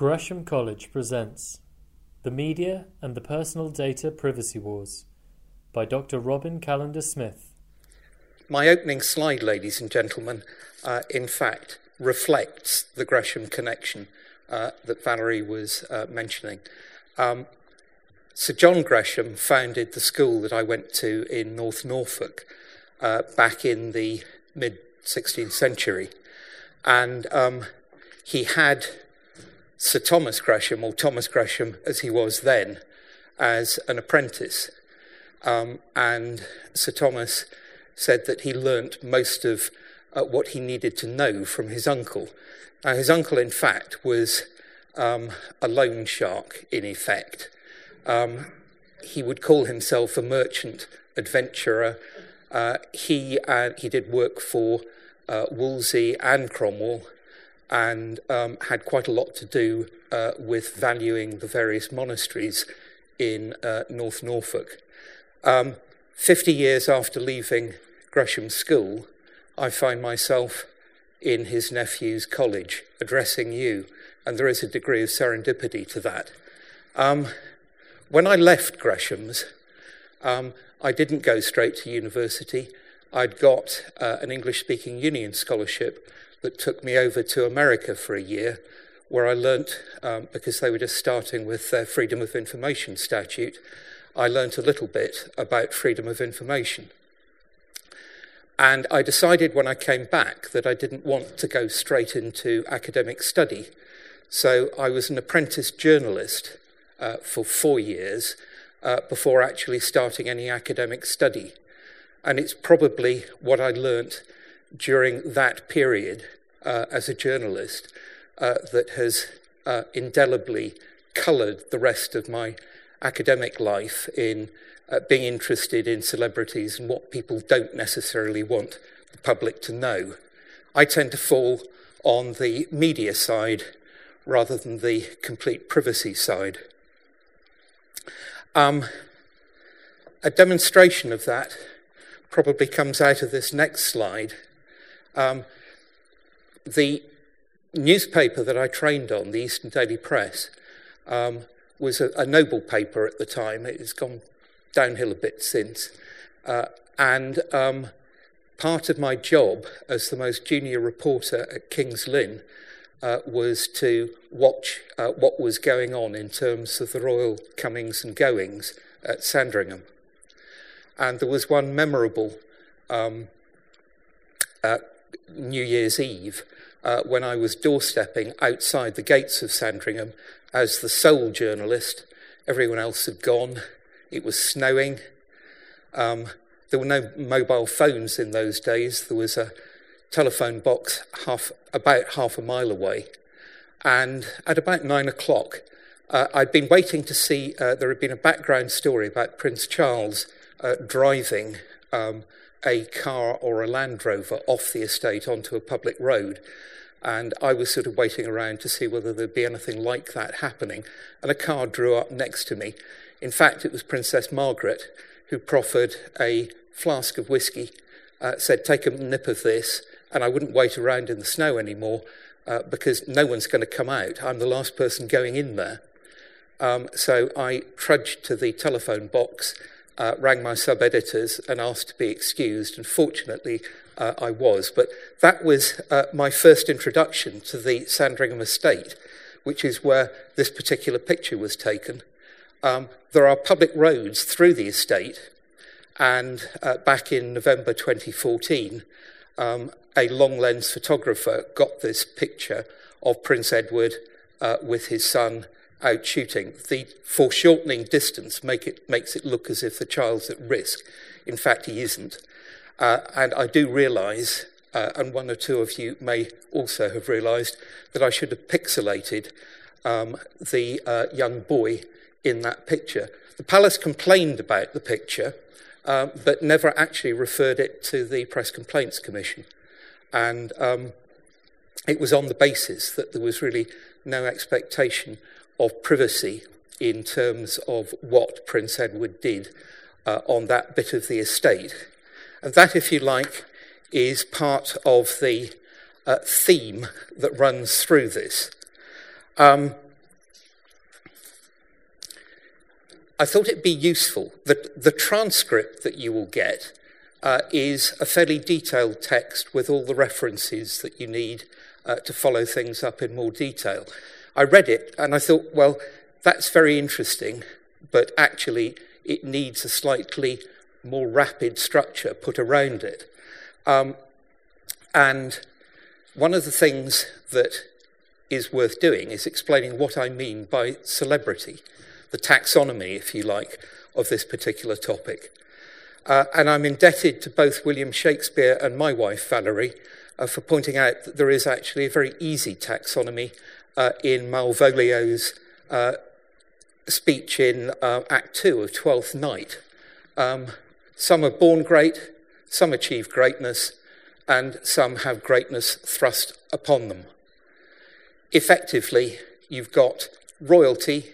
Gresham College presents The Media and the Personal Data Privacy Wars by Dr. Robin Callender Smith. My opening slide, ladies and gentlemen, uh, in fact reflects the Gresham connection uh, that Valerie was uh, mentioning. Um, Sir John Gresham founded the school that I went to in North Norfolk uh, back in the mid 16th century. And um, he had Sir Thomas Gresham, or Thomas Gresham as he was then, as an apprentice. Um, and Sir Thomas said that he learnt most of uh, what he needed to know from his uncle. Now, his uncle, in fact, was um, a loan shark, in effect. Um, he would call himself a merchant adventurer. Uh, he, uh, he did work for uh, Wolsey and Cromwell and um, had quite a lot to do uh, with valuing the various monasteries in uh, North Norfolk. Um, 50 years after leaving Gresham School, I find myself in his nephew's college addressing you, and there is a degree of serendipity to that. Um, when I left Gresham's, um, I didn't go straight to university. I'd got uh, an English speaking union scholarship that took me over to America for a year, where I learnt, um, because they were just starting with their Freedom of Information statute, I learnt a little bit about freedom of information. And I decided when I came back that I didn't want to go straight into academic study. So I was an apprentice journalist uh, for four years uh, before actually starting any academic study. And it's probably what I learnt during that period uh, as a journalist uh, that has uh, indelibly coloured the rest of my academic life in uh, being interested in celebrities and what people don't necessarily want the public to know. I tend to fall on the media side rather than the complete privacy side. Um, a demonstration of that probably comes out of this next slide. Um, the newspaper that I trained on, the Eastern Daily Press, um, was a, a, noble paper at the time. It has gone downhill a bit since. Uh, and um, part of my job as the most junior reporter at King's Lynn uh, was to watch uh, what was going on in terms of the royal comings and goings at Sandringham. And there was one memorable um, uh, New Year's Eve uh, when I was doorstepping outside the gates of Sandringham as the sole journalist. Everyone else had gone. It was snowing. Um, there were no mobile phones in those days. There was a telephone box half, about half a mile away. And at about nine o'clock, uh, I'd been waiting to see, uh, there had been a background story about Prince Charles uh, driving um, a car or a Land Rover off the estate onto a public road. And I was sort of waiting around to see whether there'd be anything like that happening. And a car drew up next to me. In fact, it was Princess Margaret who proffered a flask of whiskey, uh, said, Take a nip of this, and I wouldn't wait around in the snow anymore uh, because no one's going to come out. I'm the last person going in there. Um, so I trudged to the telephone box uh, rang my sub editors and asked to be excused, and fortunately, uh, I was. But that was uh, my first introduction to the Sandringham estate, which is where this particular picture was taken. Um, there are public roads through the estate, and uh, back in November 2014, um, a long lens photographer got this picture of Prince Edward uh, with his son out shooting. The foreshortening distance make it, makes it look as if the child's at risk. In fact, he isn't. Uh, and I do realise, uh, and one or two of you may also have realised, that I should have pixelated um, the uh, young boy in that picture. The palace complained about the picture, um, but never actually referred it to the Press Complaints Commission. And um, it was on the basis that there was really no expectation of privacy in terms of what Prince Edward did uh, on that bit of the estate. And that, if you like, is part of the uh, theme that runs through this. Um, I thought it'd be useful. that the transcript that you will get uh, is a fairly detailed text with all the references that you need uh, to follow things up in more detail. I read it and I thought, well, that's very interesting, but actually it needs a slightly more rapid structure put around it. Um, and one of the things that is worth doing is explaining what I mean by celebrity, the taxonomy, if you like, of this particular topic. Uh, and I'm indebted to both William Shakespeare and my wife, Valerie, uh, for pointing out that there is actually a very easy taxonomy uh, in Malvolio's uh, speech in uh, Act 2 of Twelfth Night. Um, some are born great, some achieve greatness, and some have greatness thrust upon them. Effectively, you've got royalty,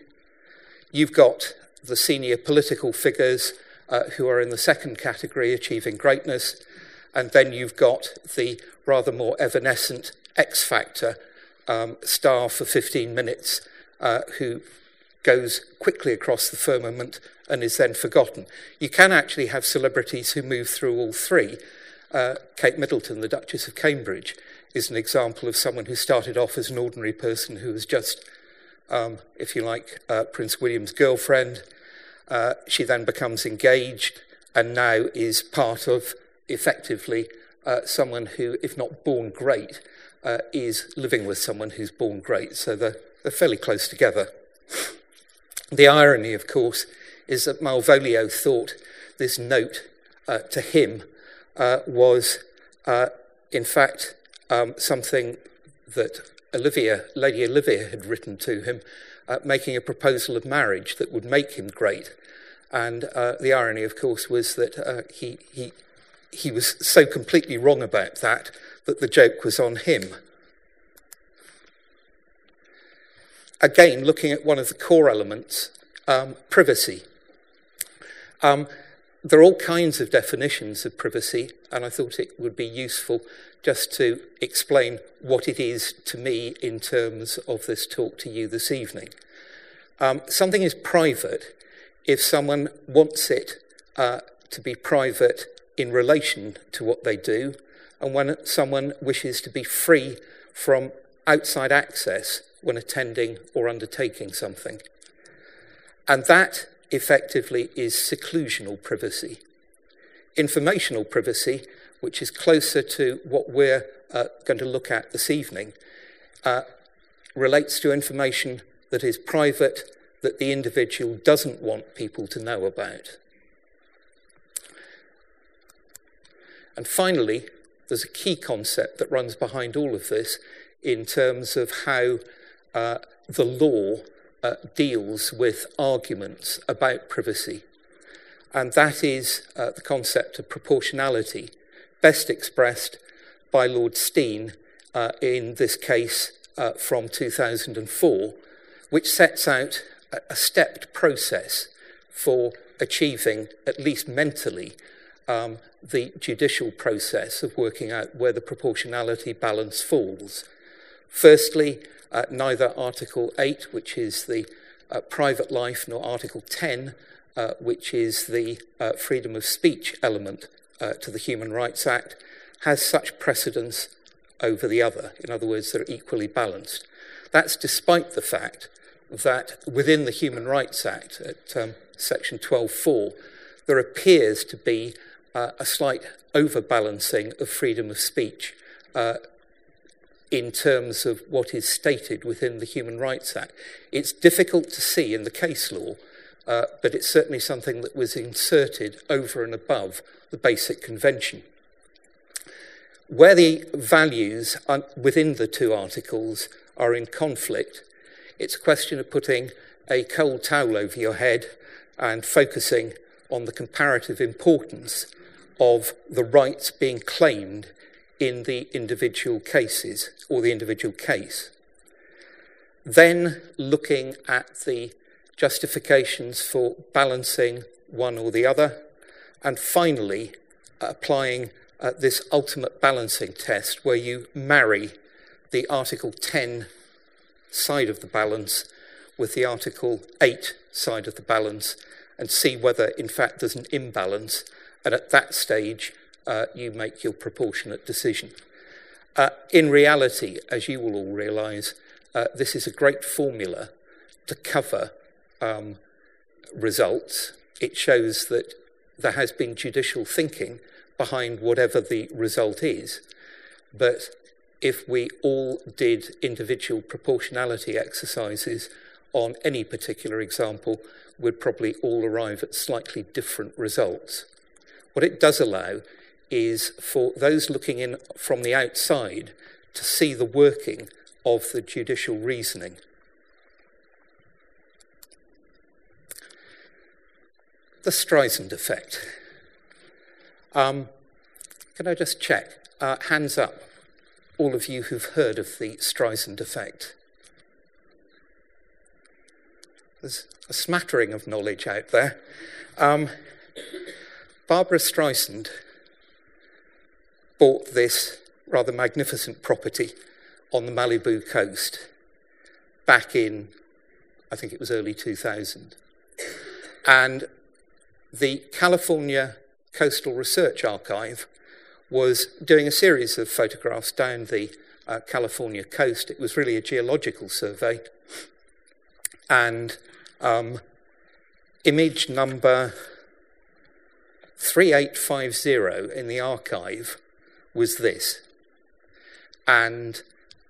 you've got the senior political figures uh, who are in the second category, achieving greatness, and then you've got the rather more evanescent X Factor um, star for 15 minutes uh, who goes quickly across the firmament and is then forgotten. You can actually have celebrities who move through all three. Uh, Kate Middleton, the Duchess of Cambridge, is an example of someone who started off as an ordinary person who was just, um, if you like, uh, Prince William's girlfriend. Uh, she then becomes engaged and now is part of, effectively, uh, someone who, if not born great, uh, is living with someone who's born great. So they're, they're fairly close together. The irony, of course, is that Malvolio thought this note uh, to him uh, was, uh, in fact, um, something that Olivia, Lady Olivia, had written to him, uh, making a proposal of marriage that would make him great. And uh, the irony, of course, was that he, he, he was so completely wrong about that that the joke was on him. again, looking at one of the core elements, um, privacy. Um, there are all kinds of definitions of privacy, and I thought it would be useful just to explain what it is to me in terms of this talk to you this evening. Um, something is private if someone wants it uh, to be private in relation to what they do, and when someone wishes to be free from outside access when attending or undertaking something. And that effectively is seclusional privacy. Informational privacy, which is closer to what we're uh, going to look at this evening, uh, relates to information that is private that the individual doesn't want people to know about. And finally, there's a key concept that runs behind all of this in terms of how uh, the law uh, deals with arguments about privacy, and that is uh, the concept of proportionality, best expressed by Lord Steyn uh, in this case uh, from 2004, which sets out a stepped process for achieving, at least mentally, um, the judicial process of working out where the proportionality balance falls. Firstly, uh, neither Article 8, which is the uh, private life, nor Article 10, uh, which is the uh, freedom of speech element uh, to the Human Rights Act, has such precedence over the other. In other words, they're equally balanced. That's despite the fact that within the Human Rights Act, at um, section 12.4, there appears to be uh, a slight overbalancing of freedom of speech in terms of what is stated within the Human Rights Act. It's difficult to see in the case law, uh, but it's certainly something that was inserted over and above the basic convention. Where the values within the two articles are in conflict, it's a question of putting a cold towel over your head and focusing on the comparative importance of the rights being claimed in the individual cases or the individual case. Then looking at the justifications for balancing one or the other, and finally applying uh, this ultimate balancing test where you marry the Article 10 side of the balance with the Article 8 side of the balance and see whether, in fact, there's an imbalance. And at that stage, uh, you make your proportionate decision. Uh, in reality, as you will all realise, uh, this is a great formula to cover um, results. It shows that there has been judicial thinking behind whatever the result is. But if we all did individual proportionality exercises on any particular example, we'd probably all arrive at slightly different results. What it does allow is for those looking in from the outside to see the working of the judicial reasoning. The Streisand effect. Um, can I just check? Uh, hands up, all of you who've heard of the Streisand effect. There's a smattering of knowledge out there. Um, Barbra Streisand bought this rather magnificent property on the Malibu coast back in, I think it was early 2000. And the California Coastal Research Archive was doing a series of photographs down the uh, California coast. It was really a geological survey. And um, image number 3850 in the archive was this. And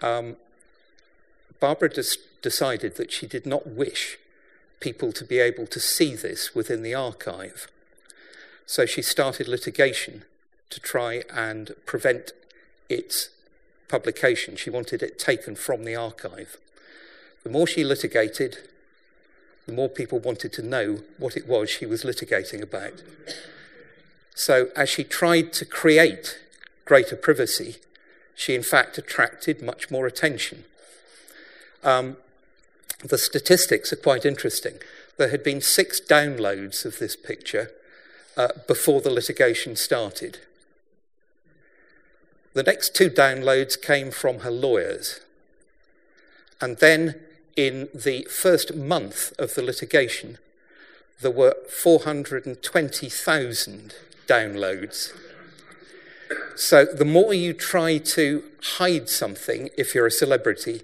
um, Barbra des- decided that she did not wish people to be able to see this within the archive. So she started litigation to try and prevent its publication. She wanted it taken from the archive. The more she litigated, the more people wanted to know what it was she was litigating about. So, as she tried to create greater privacy, she in fact attracted much more attention. Um, the statistics are quite interesting. There had been six downloads of this picture uh, before the litigation started. The next two downloads came from her lawyers. And then in the first month of the litigation, there were 420,000 downloads. So the more you try to hide something, if you're a celebrity,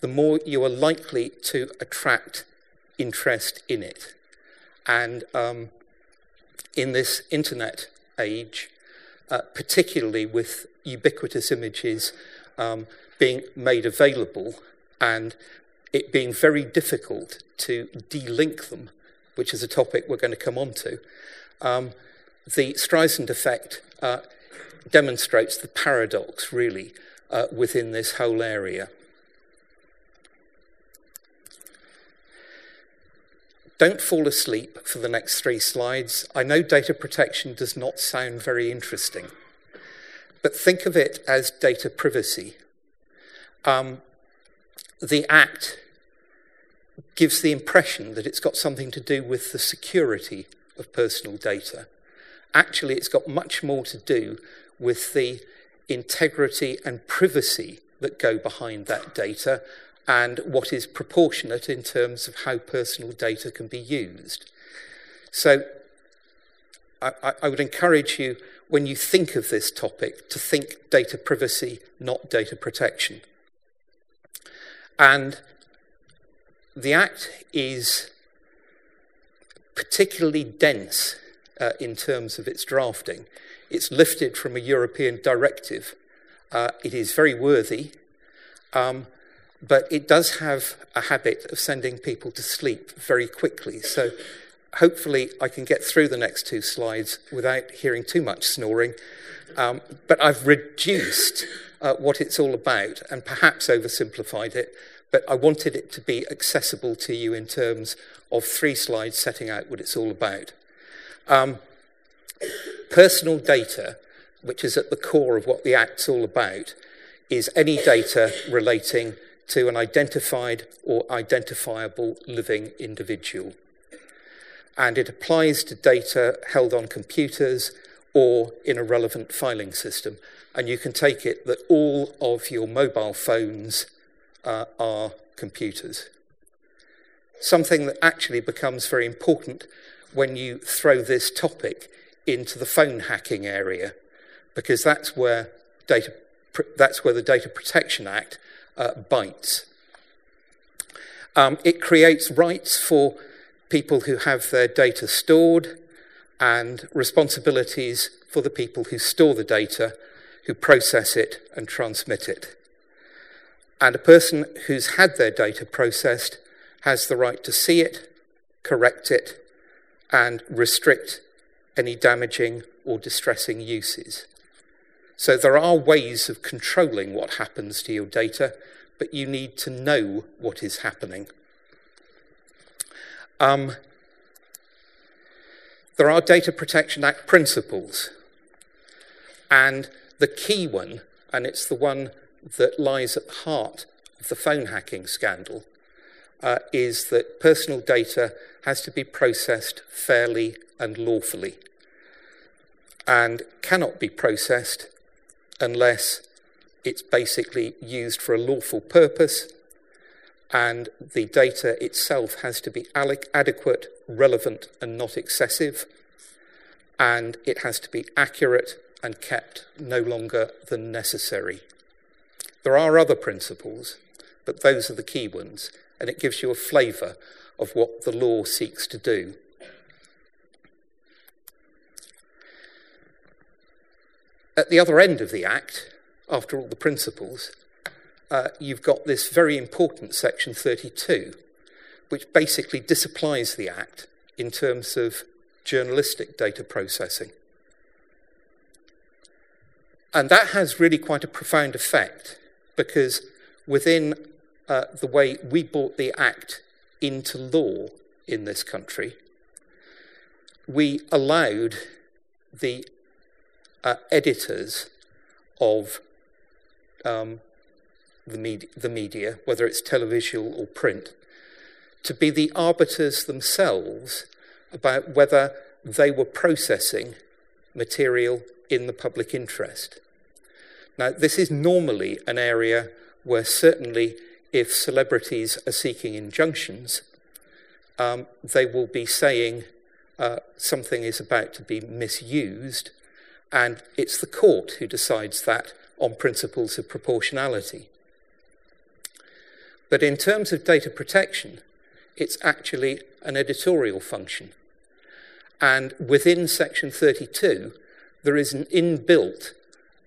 the more you are likely to attract interest in it. And um, in this internet age, uh, particularly with ubiquitous images um, being made available and it being very difficult to delink them, which is a topic we're going to come on to, um, the Streisand effect uh, demonstrates the paradox, really, uh, within this whole area. Don't fall asleep for the next three slides. I know data protection does not sound very interesting, but think of it as data privacy. Um, the Act gives the impression that it's got something to do with the security of personal data. Actually, it's got much more to do with the integrity and privacy that go behind that data and what is proportionate in terms of how personal data can be used. So I, I, would encourage you, when you think of this topic, to think data privacy, not data protection. And the Act is particularly dense uh, in terms of its drafting. It's lifted from a European directive. Uh, it is very worthy. Um, but it does have a habit of sending people to sleep very quickly. So hopefully I can get through the next two slides without hearing too much snoring. Um, but I've reduced uh, what it's all about and perhaps oversimplified it, but I wanted it to be accessible to you in terms of three slides setting out what it's all about. Um, personal data, which is at the core of what the Act's all about, is any data relating to an identified or identifiable living individual. And it applies to data held on computers or in a relevant filing system. And you can take it that all of your mobile phones uh, are computers. something that actually becomes very important when you throw this topic into the phone hacking area, because that's where data that's where the Data Protection Act uh, bites. Um, it creates rights for people who have their data stored and responsibilities for the people who store the data, who process it and transmit it. And a person who's had their data processed has the right to see it, correct it, and restrict any damaging or distressing uses. So there are ways of controlling what happens to your data, but you need to know what is happening. Um, there are Data Protection Act principles, and the key one, and it's the one that lies at the heart of the phone hacking scandal, uh, is that personal data has to be processed fairly and lawfully and cannot be processed unless it's basically used for a lawful purpose and the data itself has to be adequate, relevant, and not excessive, and it has to be accurate and kept no longer than necessary. There are other principles, but those are the key ones, and it gives you a flavour of what the law seeks to do. At the other end of the Act, after all the principles, uh, you've got this very important Section 32, which basically disapplies the Act in terms of journalistic data processing. And that has really quite a profound effect because within uh, the way we brought the Act into law in this country, we allowed the uh, editors of um, the, med- the media, whether it's television or print, to be the arbiters themselves about whether they were processing material in the public interest. Now, this is normally an area where certainly if celebrities are seeking injunctions, um, they will be saying uh, something is about to be misused and it's the court who decides that on principles of proportionality. But in terms of data protection, it's actually an editorial function. And within Section 32, there is an inbuilt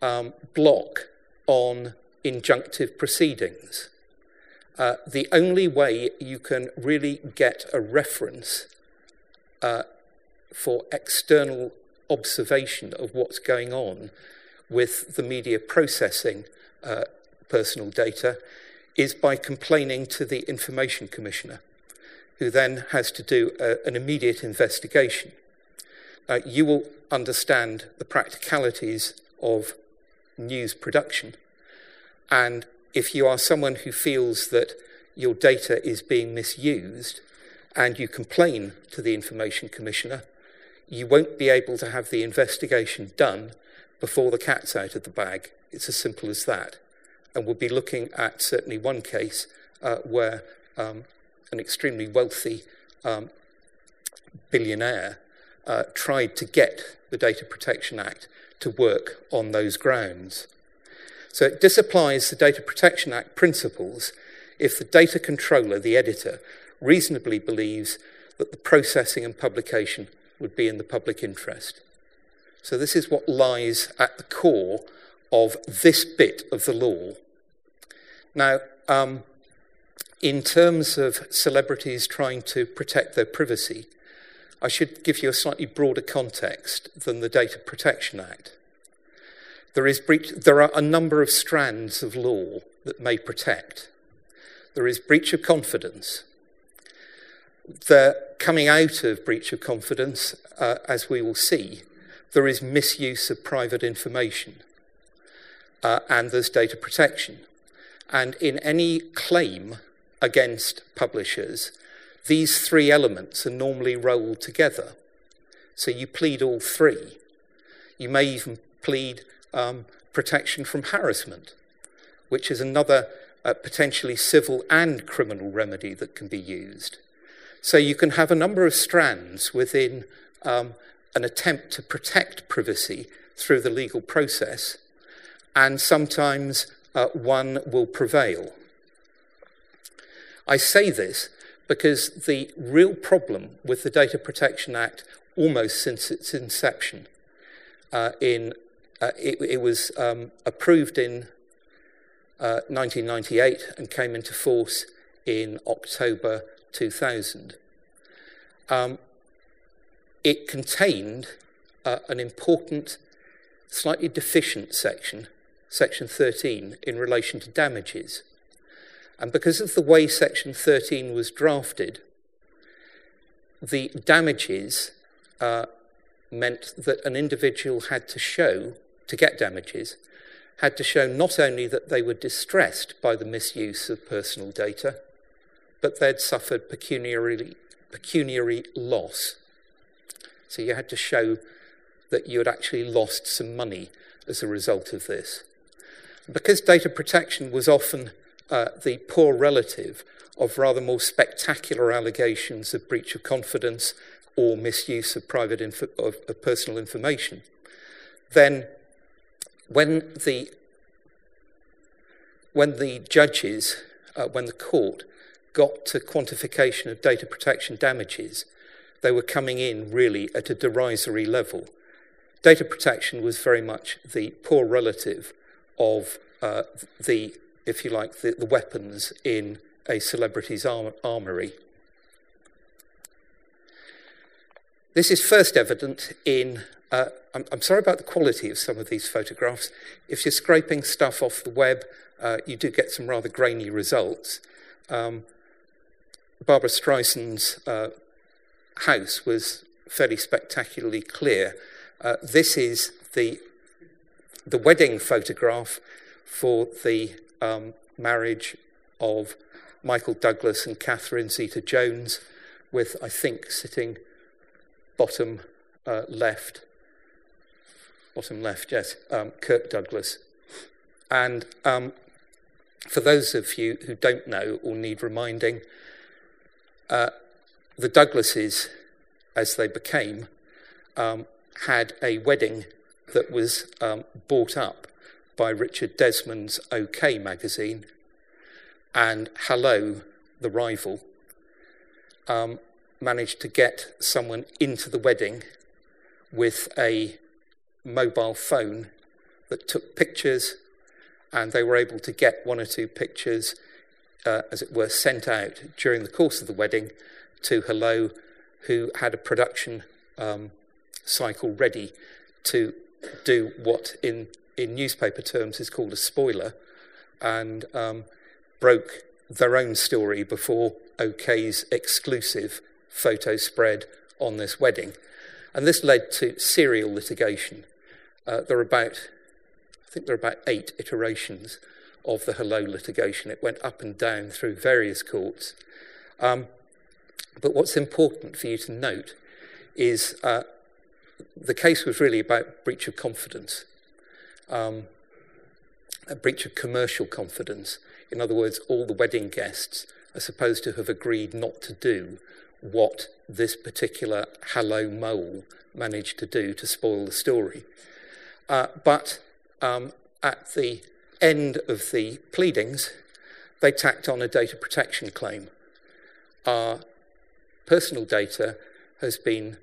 um, block on injunctive proceedings. Uh, the only way you can really get a reference uh, for external observation of what's going on with the media processing uh, personal data is by complaining to the Information Commissioner, who then has to do a, an immediate investigation. Uh, you will understand the practicalities of news production. And if you are someone who feels that your data is being misused and you complain to the Information Commissioner, you won't be able to have the investigation done before the cat's out of the bag. It's as simple as that. And we'll be looking at certainly one case uh, where um, an extremely wealthy um, billionaire uh, tried to get the Data Protection Act to work on those grounds. So it disapplies the Data Protection Act principles if the data controller, the editor, reasonably believes that the processing and publication would be in the public interest. So, this is what lies at the core of this bit of the law. Now, um, in terms of celebrities trying to protect their privacy, I should give you a slightly broader context than the Data Protection Act. There, is breach, there are a number of strands of law that may protect. There is breach of confidence, the coming out of breach of confidence, uh, as we will see, there is misuse of private information uh, and there's data protection. And in any claim against publishers, these three elements are normally rolled together. So you plead all three. You may even plead um, protection from harassment, which is another uh, potentially civil and criminal remedy that can be used. So you can have a number of strands within um, an attempt to protect privacy through the legal process, and sometimes uh, one will prevail. I say this because the real problem with the Data Protection Act, almost since its inception, uh, in uh, it, it, was um, approved in 1998 uh, and came into force in October 2000. Um, it contained uh, an important, slightly deficient section, section 13, in relation to damages. And because of the way section 13 was drafted, the damages uh, meant that an individual had to show, to get damages, had to show not only that they were distressed by the misuse of personal data, but they'd suffered pecuniary, pecuniary loss. So you had to show that you had actually lost some money as a result of this. Because data protection was often uh, the poor relative of rather more spectacular allegations of breach of confidence or misuse of private of, of personal information, then when the when the judges, uh, when the court got to quantification of data protection damages, they were coming in really at a derisory level. Data protection was very much the poor relative of uh, the, if you like, the, the, weapons in a celebrity's arm- armory. This is first evident in. Uh, I'm, I'm, sorry about the quality of some of these photographs. If you're scraping stuff off the web, uh, you do get some rather grainy results. Um, Barbra Streisand's uh, house was fairly spectacularly clear. Uh, this is the, the wedding photograph for the um, marriage of Michael Douglas and Catherine Zeta Jones, with, I think, sitting bottom uh, left, bottom left, yes, um, Kirk Douglas. And um, for those of you who don't know or need reminding, uh, the Douglases, as they became, um, had a wedding that was um, bought up by Richard Desmond's OK magazine, and Hello, the rival, um, managed to get someone into the wedding with a mobile phone that took pictures, and they were able to get one or two pictures, uh, as it were, sent out during the course of the wedding to Hello, who had a production um, cycle ready to do what in, in newspaper terms is called a spoiler and um, broke their own story before OK's exclusive photo spread on this wedding. And this led to serial litigation. Uh, there are about, I think there are about eight iterations of the Hello litigation. It went up and down through various courts. Um, but what's important for you to note is uh, the case was really about breach of confidence, um, a breach of commercial confidence. In other words, all the wedding guests are supposed to have agreed not to do what this particular Hello Mole managed to do to spoil the story. Uh, but um, at the end of the pleadings, they tacked on a data protection claim. Our personal data has been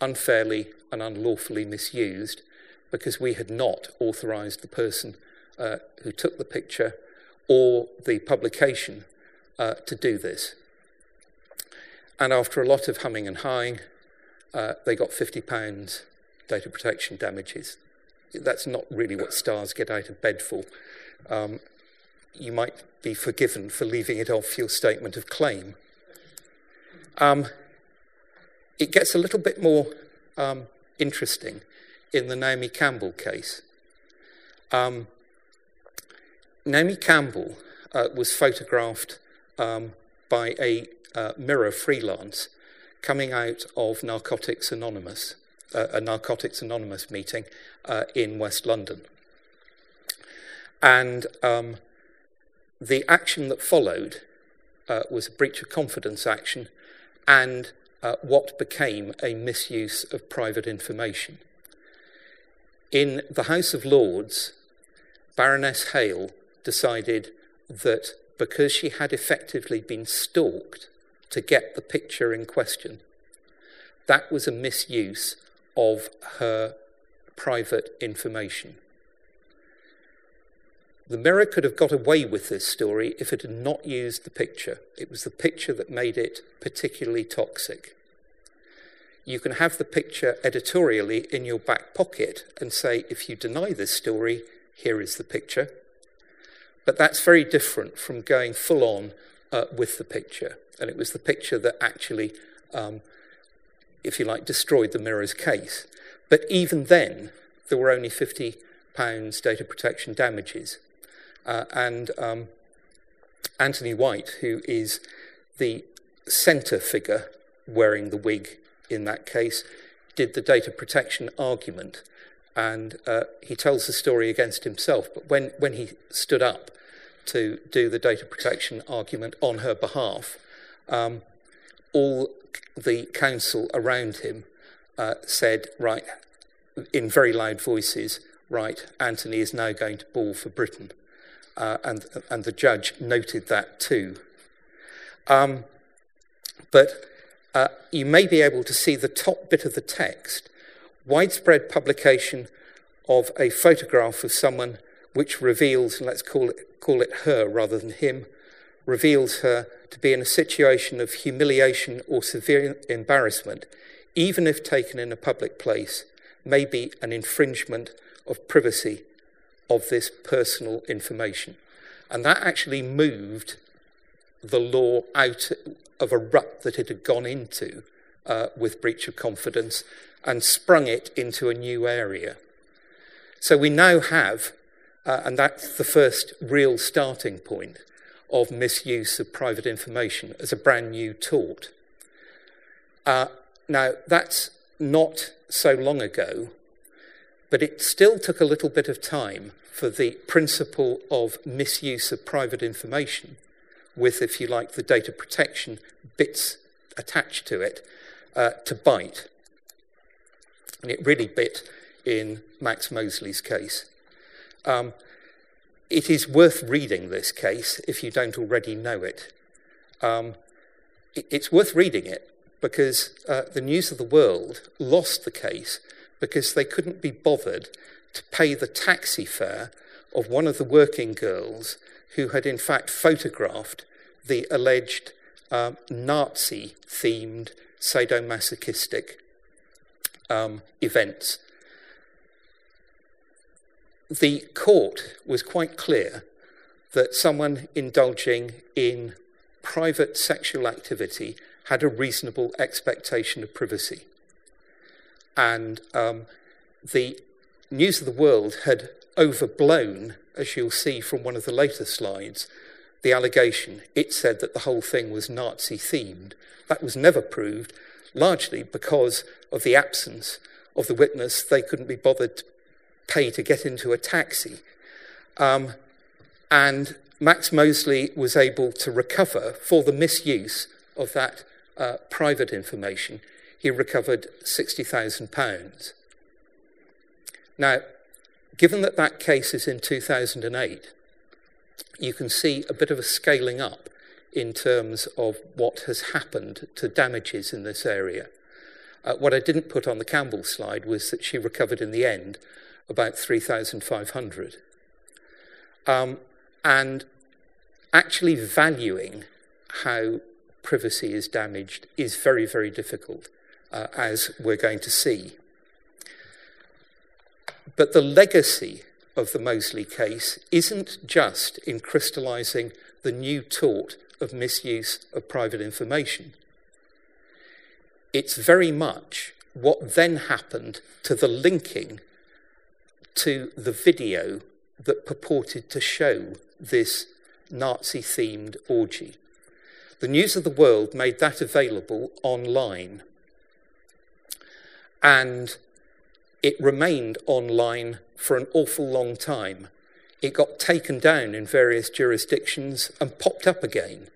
unfairly and unlawfully misused because we had not authorized the person uh, who took the picture or the publication uh, to do this. And after a lot of humming and hawing, uh, they got £50 data protection damages. That's not really what stars get out of bed for. Um, you might be forgiven for leaving it off your statement of claim. Um, it gets a little bit more um, interesting in the Naomi Campbell case. Um, Naomi Campbell uh, was photographed um, by a uh, Mirror freelance coming out of Narcotics Anonymous, uh, a Narcotics Anonymous meeting uh, in West London. And um, the action that followed uh, was a breach of confidence action and uh, what became a misuse of private information. In the House of Lords, Baroness Hale decided that because she had effectively been stalked to get the picture in question, that was a misuse of her private information. The Mirror could have got away with this story if it had not used the picture. It was the picture that made it particularly toxic. You can have the picture editorially in your back pocket and say, if you deny this story, here is the picture. But that's very different from going full on uh, with the picture. And it was the picture that actually, um, if you like, destroyed the Mirror's case. But even then, there were only £50 data protection damages. Uh, and um, Antony White, who is the centre figure wearing the wig in that case, did the data protection argument. And uh, he tells the story against himself. But when, when he stood up to do the data protection argument on her behalf, um, all the counsel around him uh, said, right, in very loud voices, right, Antony is now going to ball for Britain uh, and, and the judge noted that too. Um, but uh, you may be able to see the top bit of the text widespread publication of a photograph of someone which reveals, let's call it, call it her rather than him, reveals her to be in a situation of humiliation or severe embarrassment, even if taken in a public place, may be an infringement of privacy of this personal information. And that actually moved the law out of a rut that it had gone into uh, with breach of confidence and sprung it into a new area. So we now have, uh, and that's the first real starting point of misuse of private information as a brand new tort. Uh, now, that's not so long ago, but it still took a little bit of time for the principle of misuse of private information, with, if you like, the data protection bits attached to it, uh, to bite. And it really bit in Max Mosley's case. Um, it is worth reading this case if you don't already know it. Um, it it's worth reading it because uh, the News of the World lost the case because they couldn't be bothered to pay the taxi fare of one of the working girls who had in fact photographed the alleged um, Nazi themed sadomasochistic um, events. The court was quite clear that someone indulging in private sexual activity had a reasonable expectation of privacy. And um, the News of the World had overblown, as you'll see from one of the later slides, the allegation. It said that the whole thing was Nazi themed. That was never proved, largely because of the absence of the witness. They couldn't be bothered to pay to get into a taxi. Um, and Max Mosley was able to recover for the misuse of that uh, private information. He recovered £60,000. Now, given that that case is in 2008, you can see a bit of a scaling up in terms of what has happened to damages in this area. Uh, what I didn't put on the Campbell slide was that she recovered in the end about 3,500. Um, and actually valuing how privacy is damaged is very, very difficult, uh, as we're going to see. But the legacy of the Mosley case isn't just in crystallizing the new tort of misuse of private information. It's very much what then happened to the linking to the video that purported to show this Nazi themed orgy. The News of the World made that available online. And it remained online for an awful long time. It got taken down in various jurisdictions and popped up again.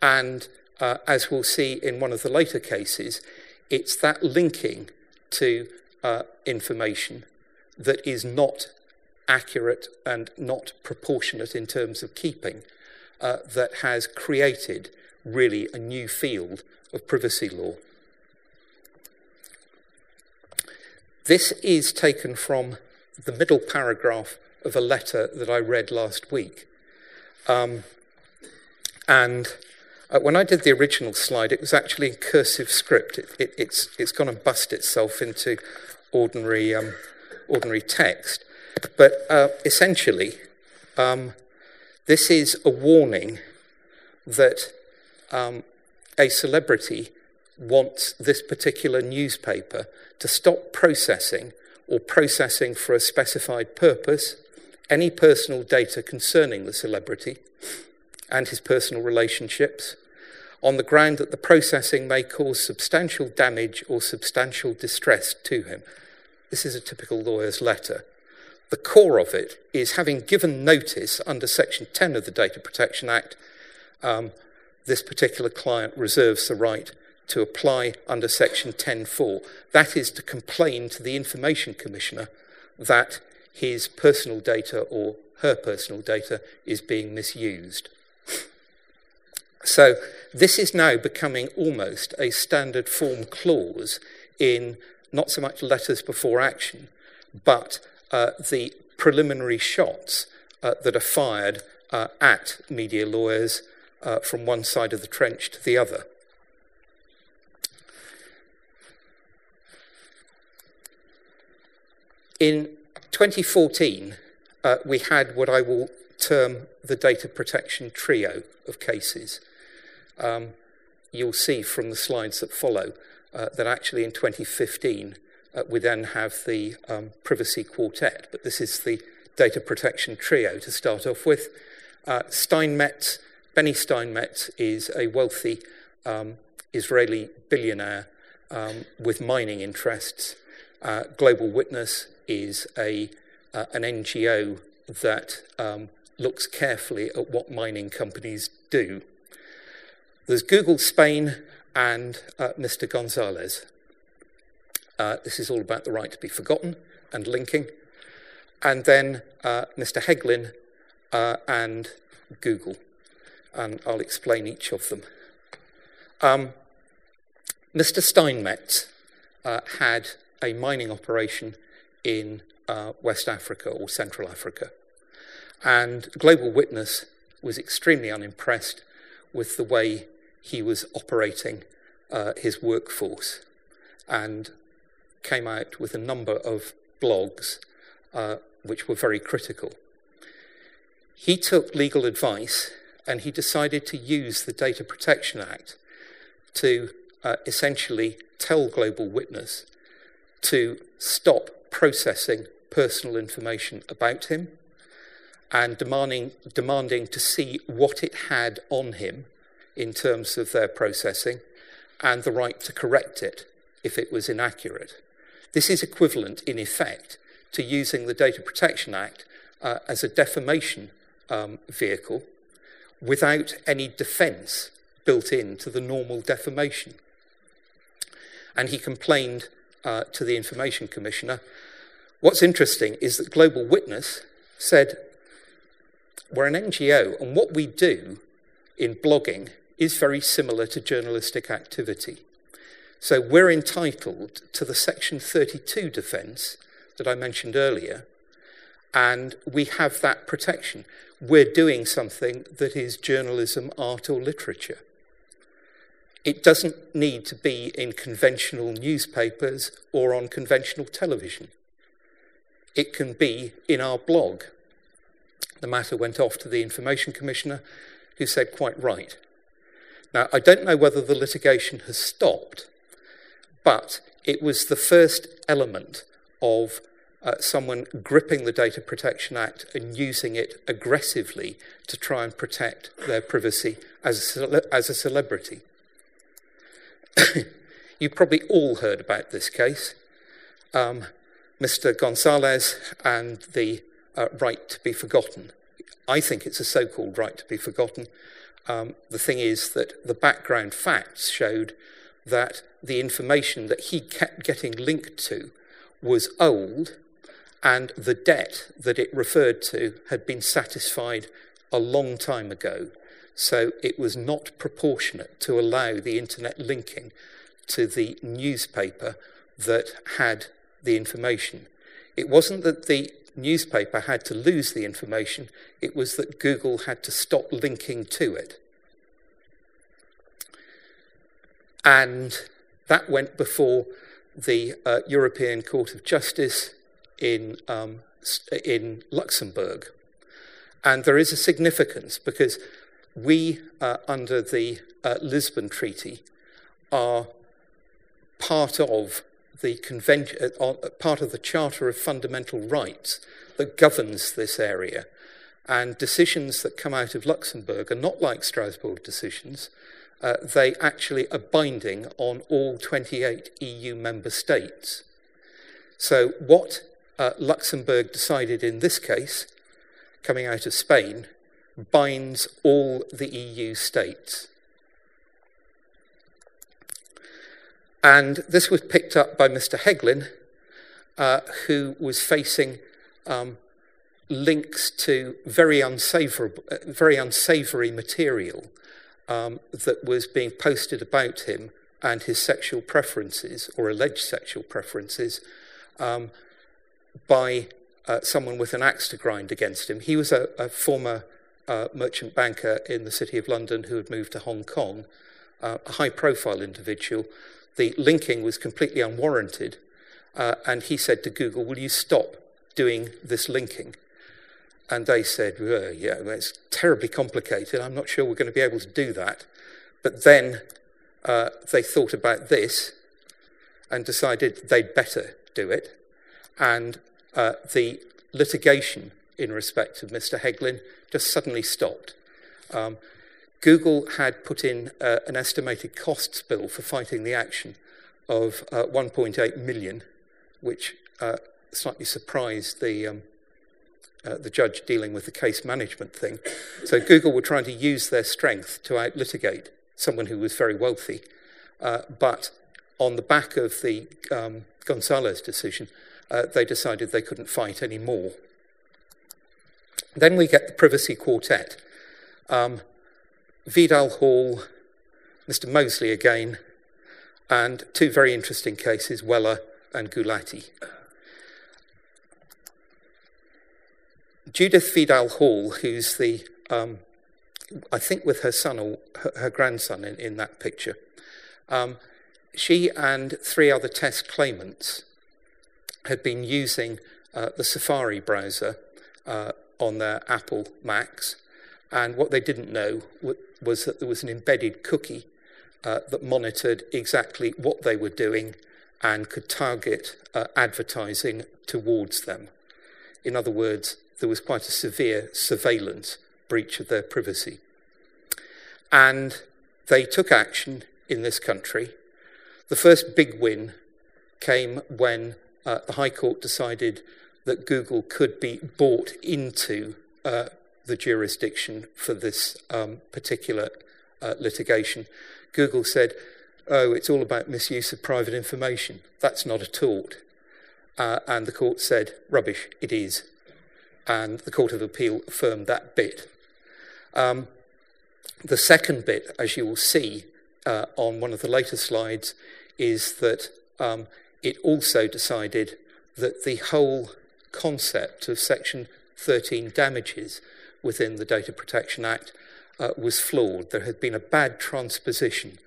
And uh, as we'll see in one of the later cases, it's that linking to uh, information that is not accurate and not proportionate in terms of keeping uh, that has created really a new field of privacy law. This is taken from the middle paragraph of a letter that I read last week. Um, and uh, when I did the original slide, it was actually in cursive script. It, it, it's, it's gone and bust itself into ordinary, um, ordinary text. But uh, essentially, um, this is a warning that um, a celebrity wants this particular newspaper to stop processing or processing for a specified purpose any personal data concerning the celebrity and his personal relationships on the ground that the processing may cause substantial damage or substantial distress to him. This is a typical lawyer's letter. The core of it is having given notice under Section 10 of the Data Protection Act, um, this particular client reserves the right to apply under Section 10.4. That is to complain to the Information Commissioner that his personal data or her personal data is being misused. So this is now becoming almost a standard form clause in not so much letters before action, but uh, the preliminary shots uh, that are fired uh, at media lawyers uh, from one side of the trench to the other. In 2014, uh, we had what I will term the data protection trio of cases. Um, you'll see from the slides that follow uh, that actually in 2015 uh, we then have the um, privacy quartet, but this is the data protection trio to start off with. Uh, Steinmetz, Benny Steinmetz is a wealthy um, Israeli billionaire um, with mining interests. Uh, Global Witness is a, uh, an NGO that um, looks carefully at what mining companies do. There's Google Spain and uh, Mr. Gonzalez. Uh, this is all about the right to be forgotten and linking. And then uh, Mr. Hegglin uh, and Google. And I'll explain each of them. Um, Mr. Steinmetz had a mining operation in uh, West Africa or Central Africa. And Global Witness was extremely unimpressed with the way he was operating uh, his workforce and came out with a number of blogs uh, which were very critical. He took legal advice and he decided to use the Data Protection Act to uh, essentially tell Global Witness to stop processing personal information about him and demanding, demanding to see what it had on him in terms of their processing and the right to correct it if it was inaccurate. This is equivalent, in effect, to using the Data Protection Act uh, as a defamation um, vehicle without any defence built into the normal defamation. And he complained uh, to the Information Commissioner. What's interesting is that Global Witness said, We're an NGO, and what we do in blogging is very similar to journalistic activity. So we're entitled to the Section 32 defence that I mentioned earlier, and we have that protection. We're doing something that is journalism, art, or literature. It doesn't need to be in conventional newspapers or on conventional television. It can be in our blog. The matter went off to the Information Commissioner, who said, quite right. Now, I don't know whether the litigation has stopped, but it was the first element of uh, someone gripping the Data Protection Act and using it aggressively to try and protect their privacy as a, cele- as a celebrity. you probably all heard about this case. Um, Mr. Gonzalez and the uh, right to be forgotten. I think it's a so called right to be forgotten. um, the thing is that the background facts showed that the information that he kept getting linked to was old and the debt that it referred to had been satisfied a long time ago. So it was not proportionate to allow the internet linking to the newspaper that had the information. It wasn't that the newspaper had to lose the information, it was that Google had to stop linking to it. And that went before the uh, European Court of Justice in, um, in Luxembourg. And there is a significance because we, uh, under the uh, Lisbon Treaty, are part of the convention, uh, uh, part of the Charter of Fundamental Rights that governs this area. And decisions that come out of Luxembourg are not like Strasbourg decisions. Uh, they actually are binding on all 28 EU member states. So, what uh, Luxembourg decided in this case, coming out of Spain, binds all the EU states. And this was picked up by Mr. Hegglin, uh, who was facing um, links to very unsavory, very unsavory material um, that was being posted about him and his sexual preferences or alleged sexual preferences um, by uh, someone with an axe to grind against him. He was a, a former uh, merchant banker in the City of London who had moved to Hong Kong, uh, a high profile individual. The linking was completely unwarranted, uh, and he said to Google, Will you stop doing this linking? And they said, well, Yeah, it's terribly complicated. I'm not sure we're going to be able to do that. But then uh, they thought about this and decided they'd better do it. And uh, the litigation in respect of Mr. Hegglin just suddenly stopped. Um, Google had put in uh, an estimated costs bill for fighting the action of uh, 1.8 million, which uh, slightly surprised the um, uh, the judge dealing with the case management thing. So Google were trying to use their strength to out litigate someone who was very wealthy, uh, but on the back of the um, Gonzalez decision, uh, they decided they couldn't fight anymore. Then we get the privacy quartet. Um, Vidal Hall, Mr. Mosley again, and two very interesting cases, Weller and Gulati. Judith Vidal Hall, who's the, um, I think with her son or her, grandson in, in, that picture, um, she and three other test claimants had been using uh, the Safari browser uh, on their Apple Macs. And what they didn't know was that there was an embedded cookie uh, that monitored exactly what they were doing and could target uh, advertising towards them. In other words, there was quite a severe surveillance breach of their privacy. And they took action in this country. The first big win came when uh, the High Court decided that Google could be bought into uh, the jurisdiction for this um, particular uh, litigation. Google said, oh, it's all about misuse of private information. That's not a tort. Uh, and the court said, rubbish, it is. And the Court of Appeal affirmed that bit. Um, the second bit, as you will see uh, on one of the later slides, is that um, it also decided that the whole concept of Section 13 damages within the Data Protection Act uh, was flawed. There had been a bad transposition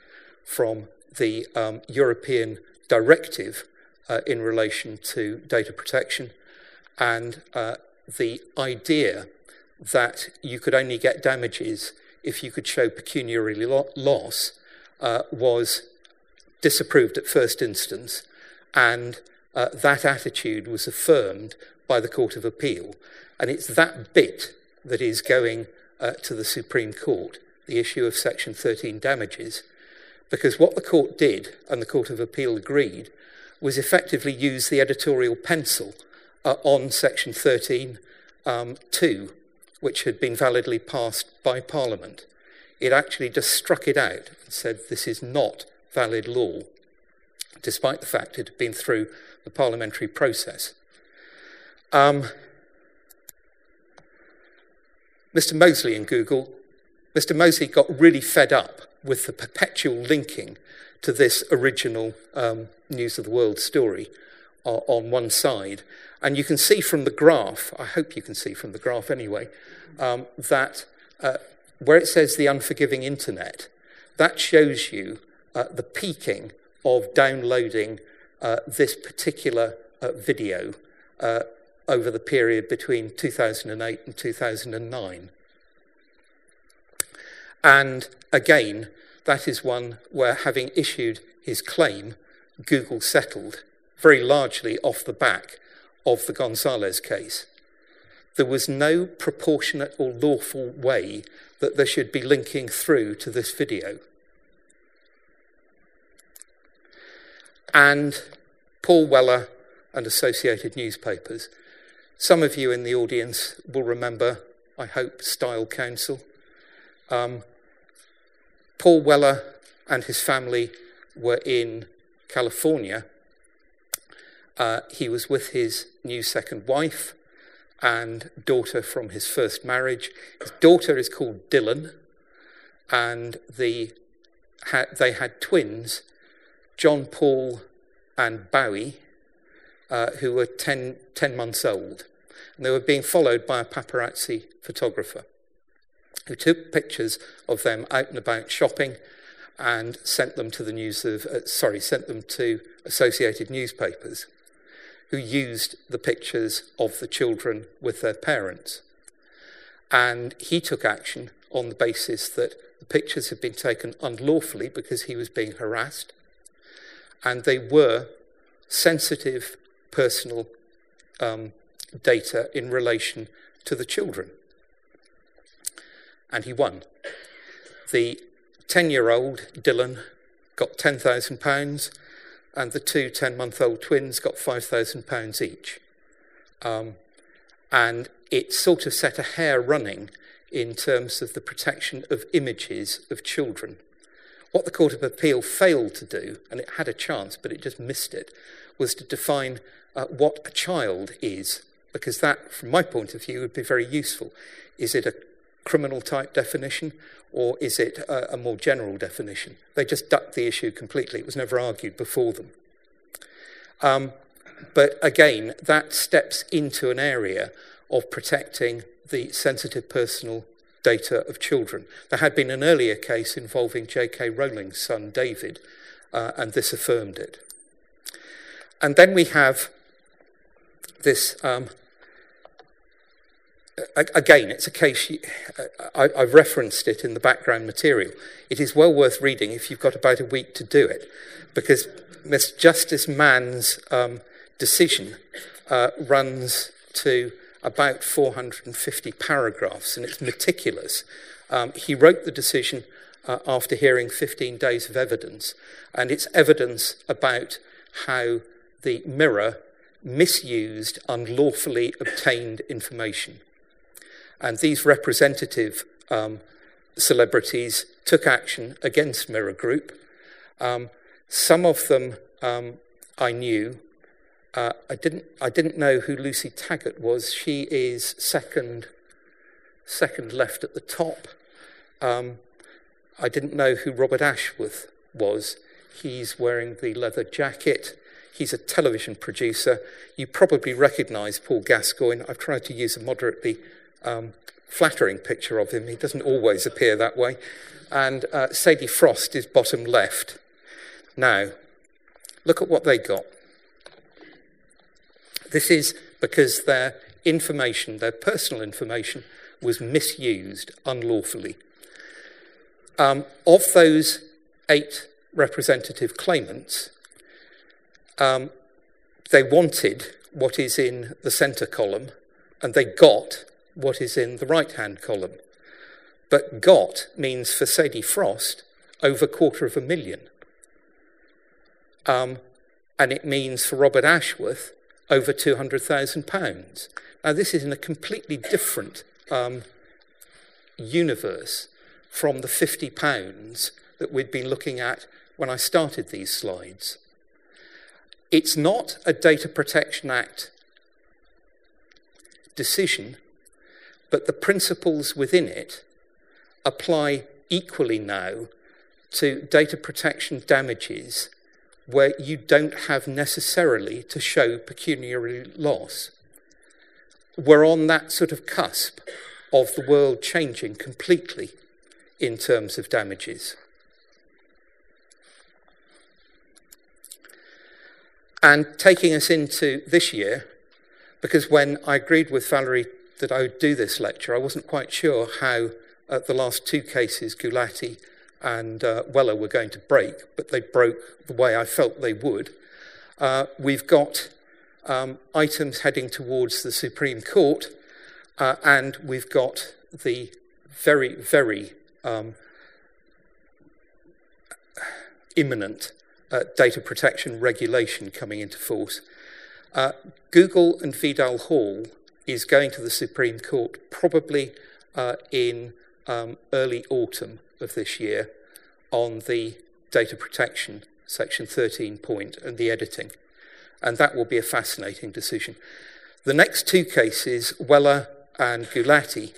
from the um, European directive uh, in relation to data protection, and uh, the idea that you could only get damages if you could show pecuniary lo- loss uh, was disapproved at first instance and uh, that attitude was affirmed by the Court of Appeal. And it's that bit that is going uh, to the Supreme Court, the issue of Section 13 damages. Because what the court did, and the Court of Appeal agreed, was effectively use the editorial pencil uh, on Section 13 um, 2, which had been validly passed by Parliament. it actually just struck it out and said this is not valid law, despite the fact it had been through the parliamentary process. Um, Mr. Mosley in Google, Mr. Mosley got really fed up with the perpetual linking to this original um, News of the World story uh, on one side. And you can see from the graph, I hope you can see from the graph anyway, um, that uh, where it says the unforgiving internet, that shows you uh, the peaking of downloading uh, this particular uh, video uh, over the period between 2008 and 2009. And again, that is one where, having issued his claim, Google settled very largely off the back of the Gonzalez case. There was no proportionate or lawful way that there should be linking through to this video. And Paul Weller and associated newspapers. Some of you in the audience will remember, I hope, Style Council. Um, Paul Weller and his family were in California. Uh, he was with his new second wife and daughter from his first marriage. His daughter is called Dylan, and the, ha, they had twins, John Paul and Bowie, uh, who were 10, 10 months old. And they were being followed by a paparazzi photographer who took pictures of them out and about shopping and sent them to the news of, uh, sorry, sent them to associated newspapers who used the pictures of the children with their parents. And he took action on the basis that the pictures had been taken unlawfully because he was being harassed, and they were sensitive personal um, data in relation to the children and he won. The 10 year old Dylan got £10,000, and the two 10 month old twins got £5,000 each. Um, and it sort of set a hare running in terms of the protection of images of children. What the Court of Appeal failed to do, and it had a chance, but it just missed it, was to define uh, what a child is, because that, from my point of view, would be very useful. Is it a criminal type definition, or is it a, a, more general definition? They just ducked the issue completely. It was never argued before them. Um, but again, that steps into an area of protecting the sensitive personal data of children. There had been an earlier case involving J.K. Rowling's son, David, uh, and this affirmed it. And then we have this um, again, it's a case, I, have referenced it in the background material. It is well worth reading if you've got about a week to do it, because Miss Justice Mann's um, decision uh, runs to about 450 paragraphs, and it's meticulous. Um, he wrote the decision uh, after hearing 15 days of evidence, and it's evidence about how the Mirror misused unlawfully obtained information. And these representative um, celebrities took action against Mirror Group. Um, some of them um, I knew. Uh, I didn't. I didn't know who Lucy Taggart was. She is second, second left at the top. Um, I didn't know who Robert Ashworth was. He's wearing the leather jacket. He's a television producer. You probably recognise Paul Gascoigne. I've tried to use a moderately um, flattering picture of him. He doesn't always appear that way. And uh, Sadie Frost is bottom left. Now, look at what they got. This is because their information, their personal information, was misused unlawfully. Um, of those eight representative claimants, um, they wanted what is in the centre column, and they got what is in the right hand column. But got means for Sadie Frost over a quarter of a million. Um, and it means for Robert Ashworth over £200,000. Now, this is in a completely different um, universe from the £50 that we'd been looking at when I started these slides. It's not a Data Protection Act decision, but the principles within it apply equally now to data protection damages where you don't have necessarily to show pecuniary loss. We're on that sort of cusp of the world changing completely in terms of damages. And taking us into this year, because when I agreed with Valerie that I would do this lecture, I wasn't quite sure how the last two cases, Gulati and uh, Weller, were going to break, but they broke the way I felt they would. Uh, we've got um, items heading towards the Supreme Court, uh, and we've got the very, very um, imminent uh, data protection regulation coming into force. Uh, Google and Vidal Hall is going to the Supreme Court probably uh, in um, early autumn of this year on the data protection section 13 point and the editing. And that will be a fascinating decision. The next two cases, Weller and Gulati,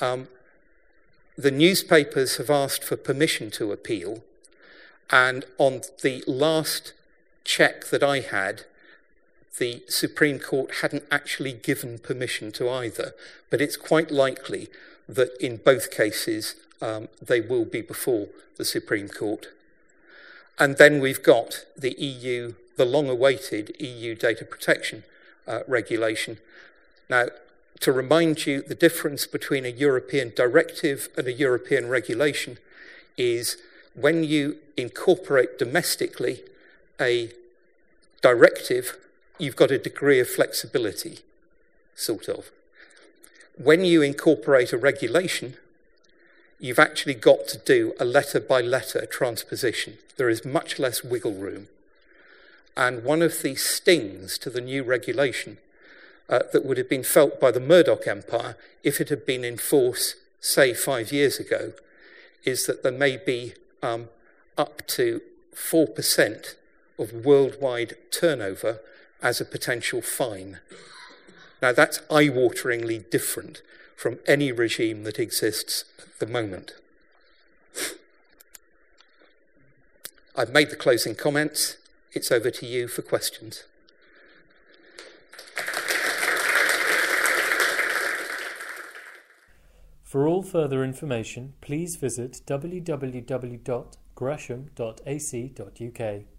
um, the newspapers have asked for permission to appeal. And on the last check that I had, the Supreme Court hadn't actually given permission to either, but it's quite likely that in both cases um, they will be before the Supreme Court. And then we've got the EU, the long awaited EU data protection uh, regulation. Now, to remind you, the difference between a European directive and a European regulation is when you incorporate domestically a directive you've got a degree of flexibility, sort of. When you incorporate a regulation, you've actually got to do a letter by letter transposition. There is much less wiggle room. And one of the stings to the new regulation uh, that would have been felt by the Murdoch empire if it had been in force, say, five years ago, is that there may be um, up to 4% of worldwide turnover as a potential fine. Now, that's eye wateringly different from any regime that exists at the moment. I've made the closing comments. It's over to you for questions. For all further information, please visit www.gresham.ac.uk.